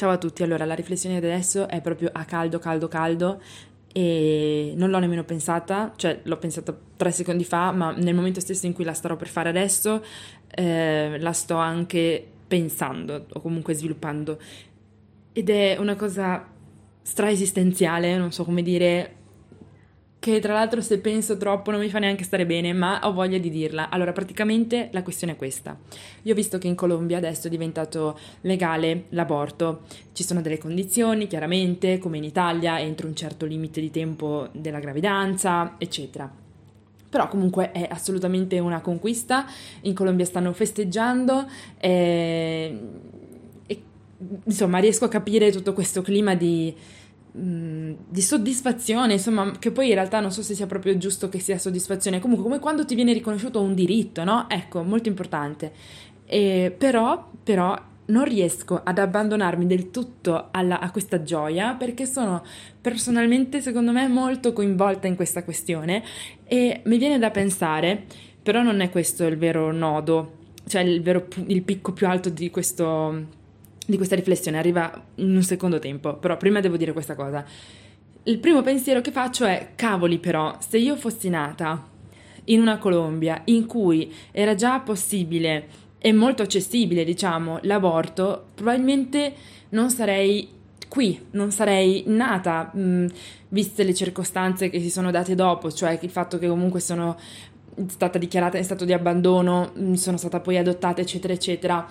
Ciao a tutti, allora la riflessione di adesso è proprio a caldo, caldo, caldo e non l'ho nemmeno pensata, cioè l'ho pensata tre secondi fa, ma nel momento stesso in cui la starò per fare adesso eh, la sto anche pensando o comunque sviluppando. Ed è una cosa stra-esistenziale, non so come dire, che tra l'altro se penso troppo non mi fa neanche stare bene, ma ho voglia di dirla. Allora, praticamente la questione è questa. Io ho visto che in Colombia adesso è diventato legale l'aborto. Ci sono delle condizioni, chiaramente, come in Italia, entro un certo limite di tempo della gravidanza, eccetera. Però comunque è assolutamente una conquista. In Colombia stanno festeggiando e, e insomma riesco a capire tutto questo clima di di soddisfazione, insomma, che poi in realtà non so se sia proprio giusto che sia soddisfazione, comunque come quando ti viene riconosciuto un diritto, no? Ecco, molto importante. E, però, però non riesco ad abbandonarmi del tutto alla, a questa gioia perché sono personalmente, secondo me, molto coinvolta in questa questione e mi viene da pensare, però non è questo il vero nodo, cioè il, vero, il picco più alto di questo di questa riflessione arriva in un secondo tempo, però prima devo dire questa cosa. Il primo pensiero che faccio è, cavoli però, se io fossi nata in una Colombia in cui era già possibile e molto accessibile, diciamo, l'aborto, probabilmente non sarei qui, non sarei nata, mh, mm, viste le circostanze che si sono date dopo, cioè il fatto che comunque sono stata dichiarata in stato di abbandono, mh, mm, sono stata poi adottata, eccetera, eccetera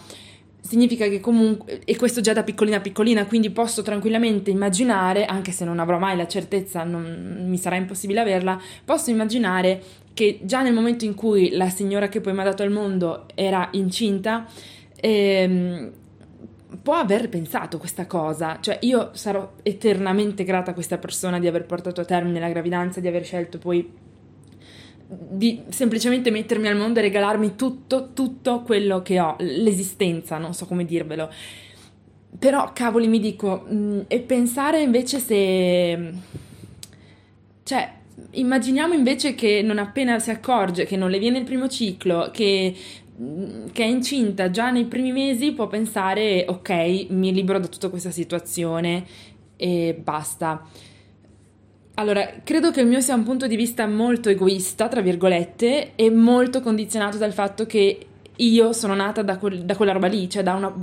significa che comunque, e questo già da piccolina piccolina, quindi posso tranquillamente immaginare, anche se non avrò mai la certezza, non mi sarà impossibile averla, posso immaginare che già nel momento in cui la signora che poi mi ha dato al mondo era incinta, ehm, può aver pensato questa cosa, cioè io sarò eternamente grata a questa persona di aver portato a termine la gravidanza, di aver scelto poi di semplicemente mettermi al mondo e regalarmi tutto, tutto quello che ho, l'esistenza, non so come dirvelo. Però, cavoli, mi dico, mh, mm, e pensare invece se... Cioè, immaginiamo invece che non appena si accorge che non le viene il primo ciclo, che, mm, che è incinta già nei primi mesi, può pensare, ok, mi libero da tutta questa situazione e basta. Allora, credo che il mio sia un punto di vista molto egoista, tra virgolette, e molto condizionato dal fatto che io sono nata da, quel, da, quella roba lì, cioè da una...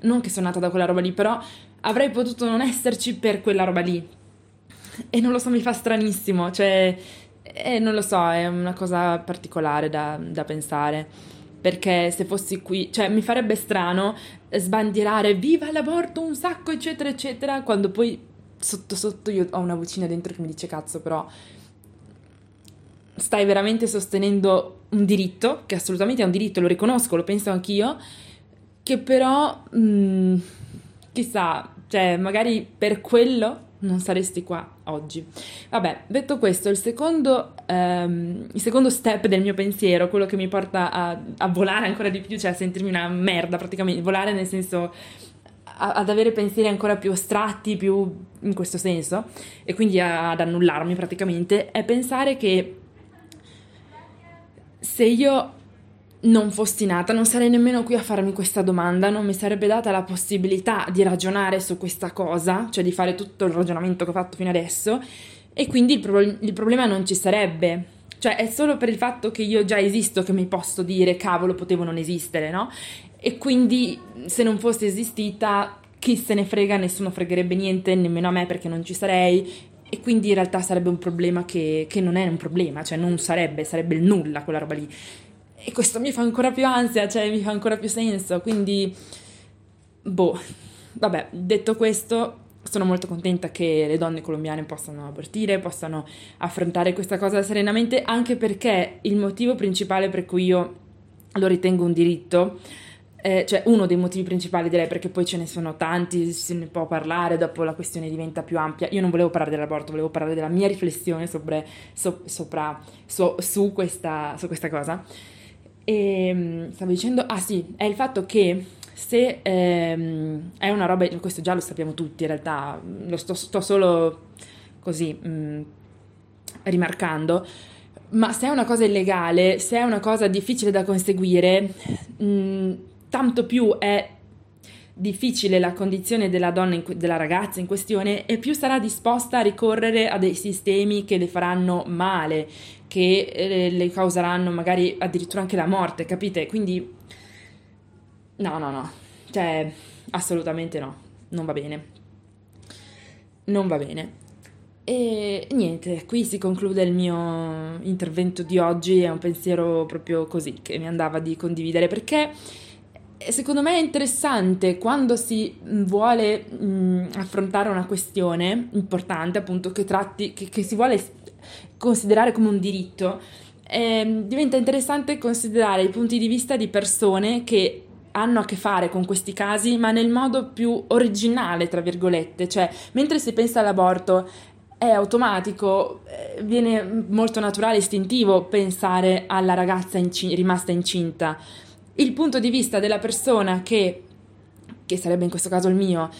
non che sono nata da quella roba lì, però avrei potuto non esserci per quella roba lì. E non lo so, mi fa stranissimo, cioè... Eh, non lo so, è una cosa particolare da, da pensare perché se fossi qui, cioè mi farebbe strano sbandierare viva l'aborto un sacco eccetera eccetera quando poi sotto sotto io ho una vocina dentro che mi dice cazzo, però stai veramente sostenendo un diritto, che assolutamente è un diritto, lo riconosco, lo penso anch'io, che però, mh, mm, chissà, cioè magari per quello non saresti qua oggi. Vabbè, detto questo, il secondo, um, il secondo step del mio pensiero, quello che mi porta a, a volare ancora di più, cioè a sentirmi una merda praticamente, volare nel senso ad avere pensieri ancora più astratti, più in questo senso, e quindi ad annullarmi praticamente, è pensare che se io non fossi nata, non sarei nemmeno qui a farmi questa domanda, non mi sarebbe data la possibilità di ragionare su questa cosa, cioè di fare tutto il ragionamento che ho fatto fino adesso, e quindi il, pro- il problema non ci sarebbe. Cioè è solo per il fatto che io già esisto che mi posso dire cavolo potevo non esistere, no? E quindi se non fosse esistita chi se ne frega, nessuno fregherebbe niente, nemmeno a me perché non ci sarei. E quindi in realtà sarebbe un problema che, che non è un problema, cioè non sarebbe, sarebbe il nulla quella roba lì. E questo mi fa ancora più ansia, cioè mi fa ancora più senso, quindi boh, vabbè, detto questo, sono molto contenta che le donne colombiane possano abortire, possano affrontare questa cosa serenamente, anche perché il motivo principale per cui io lo ritengo un diritto eh, cioè uno dei motivi principali direi perché poi ce ne sono tanti, se ne può parlare, dopo la questione diventa più ampia. Io non volevo parlare dell'aborto, volevo parlare della mia riflessione sopra, so, sopra so, su, questa, su, questa, cosa. E ehm, stavo dicendo, ah sì, è il fatto che se ehm, è una roba, questo già lo sappiamo tutti in realtà, lo sto, sto solo così mh, mm, rimarcando, ma se è una cosa illegale, se è una cosa difficile da conseguire, mh, mm, tanto più è difficile la condizione della donna, in, della ragazza in questione, e più sarà disposta a ricorrere a dei sistemi che le faranno male, che eh, le causeranno magari addirittura anche la morte, capite? Quindi no, no, no, cioè assolutamente no, non va bene. Non va bene. E niente, qui si conclude il mio intervento di oggi, è un pensiero proprio così che mi andava di condividere perché secondo me è interessante quando si vuole mh, affrontare una questione importante, appunto, che, tratti, che, che si vuole considerare come un diritto. Eh, diventa interessante considerare i punti di vista di persone che hanno a che fare con questi casi, ma nel modo più originale, tra virgolette, cioè mentre si pensa all'aborto è automatico, eh, viene molto naturale istintivo pensare alla ragazza inci- rimasta incinta il punto di vista della persona che, che sarebbe in questo caso il mio,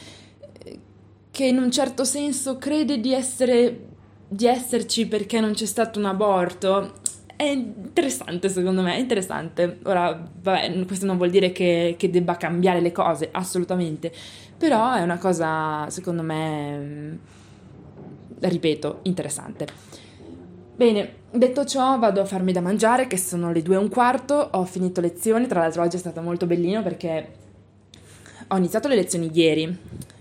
che in un certo senso crede di essere di esserci perché non c'è stato un aborto è interessante secondo me, è interessante. Ora, vabbè, questo non vuol dire che, che, debba cambiare le cose, assolutamente, però è una cosa secondo me, ripeto, interessante. Bene, detto ciò vado a farmi da mangiare che sono le due e un quarto, ho finito lezioni, tra l'altro oggi è stato molto bellino perché ho iniziato le lezioni ieri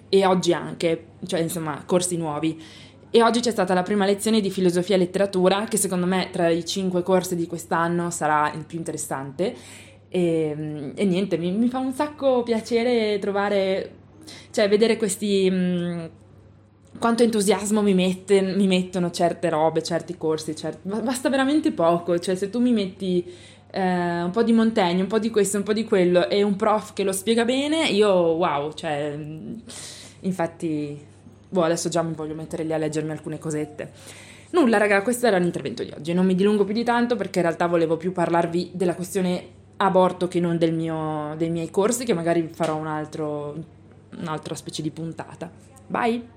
e oggi anche, cioè insomma corsi nuovi. E oggi c'è stata la prima lezione di filosofia e letteratura che secondo me tra i cinque corsi di quest'anno sarà il più interessante. E, e niente, mi, mi, fa un sacco piacere trovare, cioè vedere questi... Mh, quanto entusiasmo mi, mette, mi, mettono certe robe, certi corsi, certi... basta veramente poco, cioè se tu mi metti eh, un po' di Montaigne, un po' di questo, un po' di quello e un prof che lo spiega bene, io wow, cioè infatti, boh, adesso già mi voglio mettere lì a leggermi alcune cosette. Nulla raga, questo era l'intervento di oggi, non mi dilungo più di tanto perché in realtà volevo più parlarvi della questione aborto che non mio, dei miei corsi, che magari farò un altro, un'altra specie di puntata. Bye!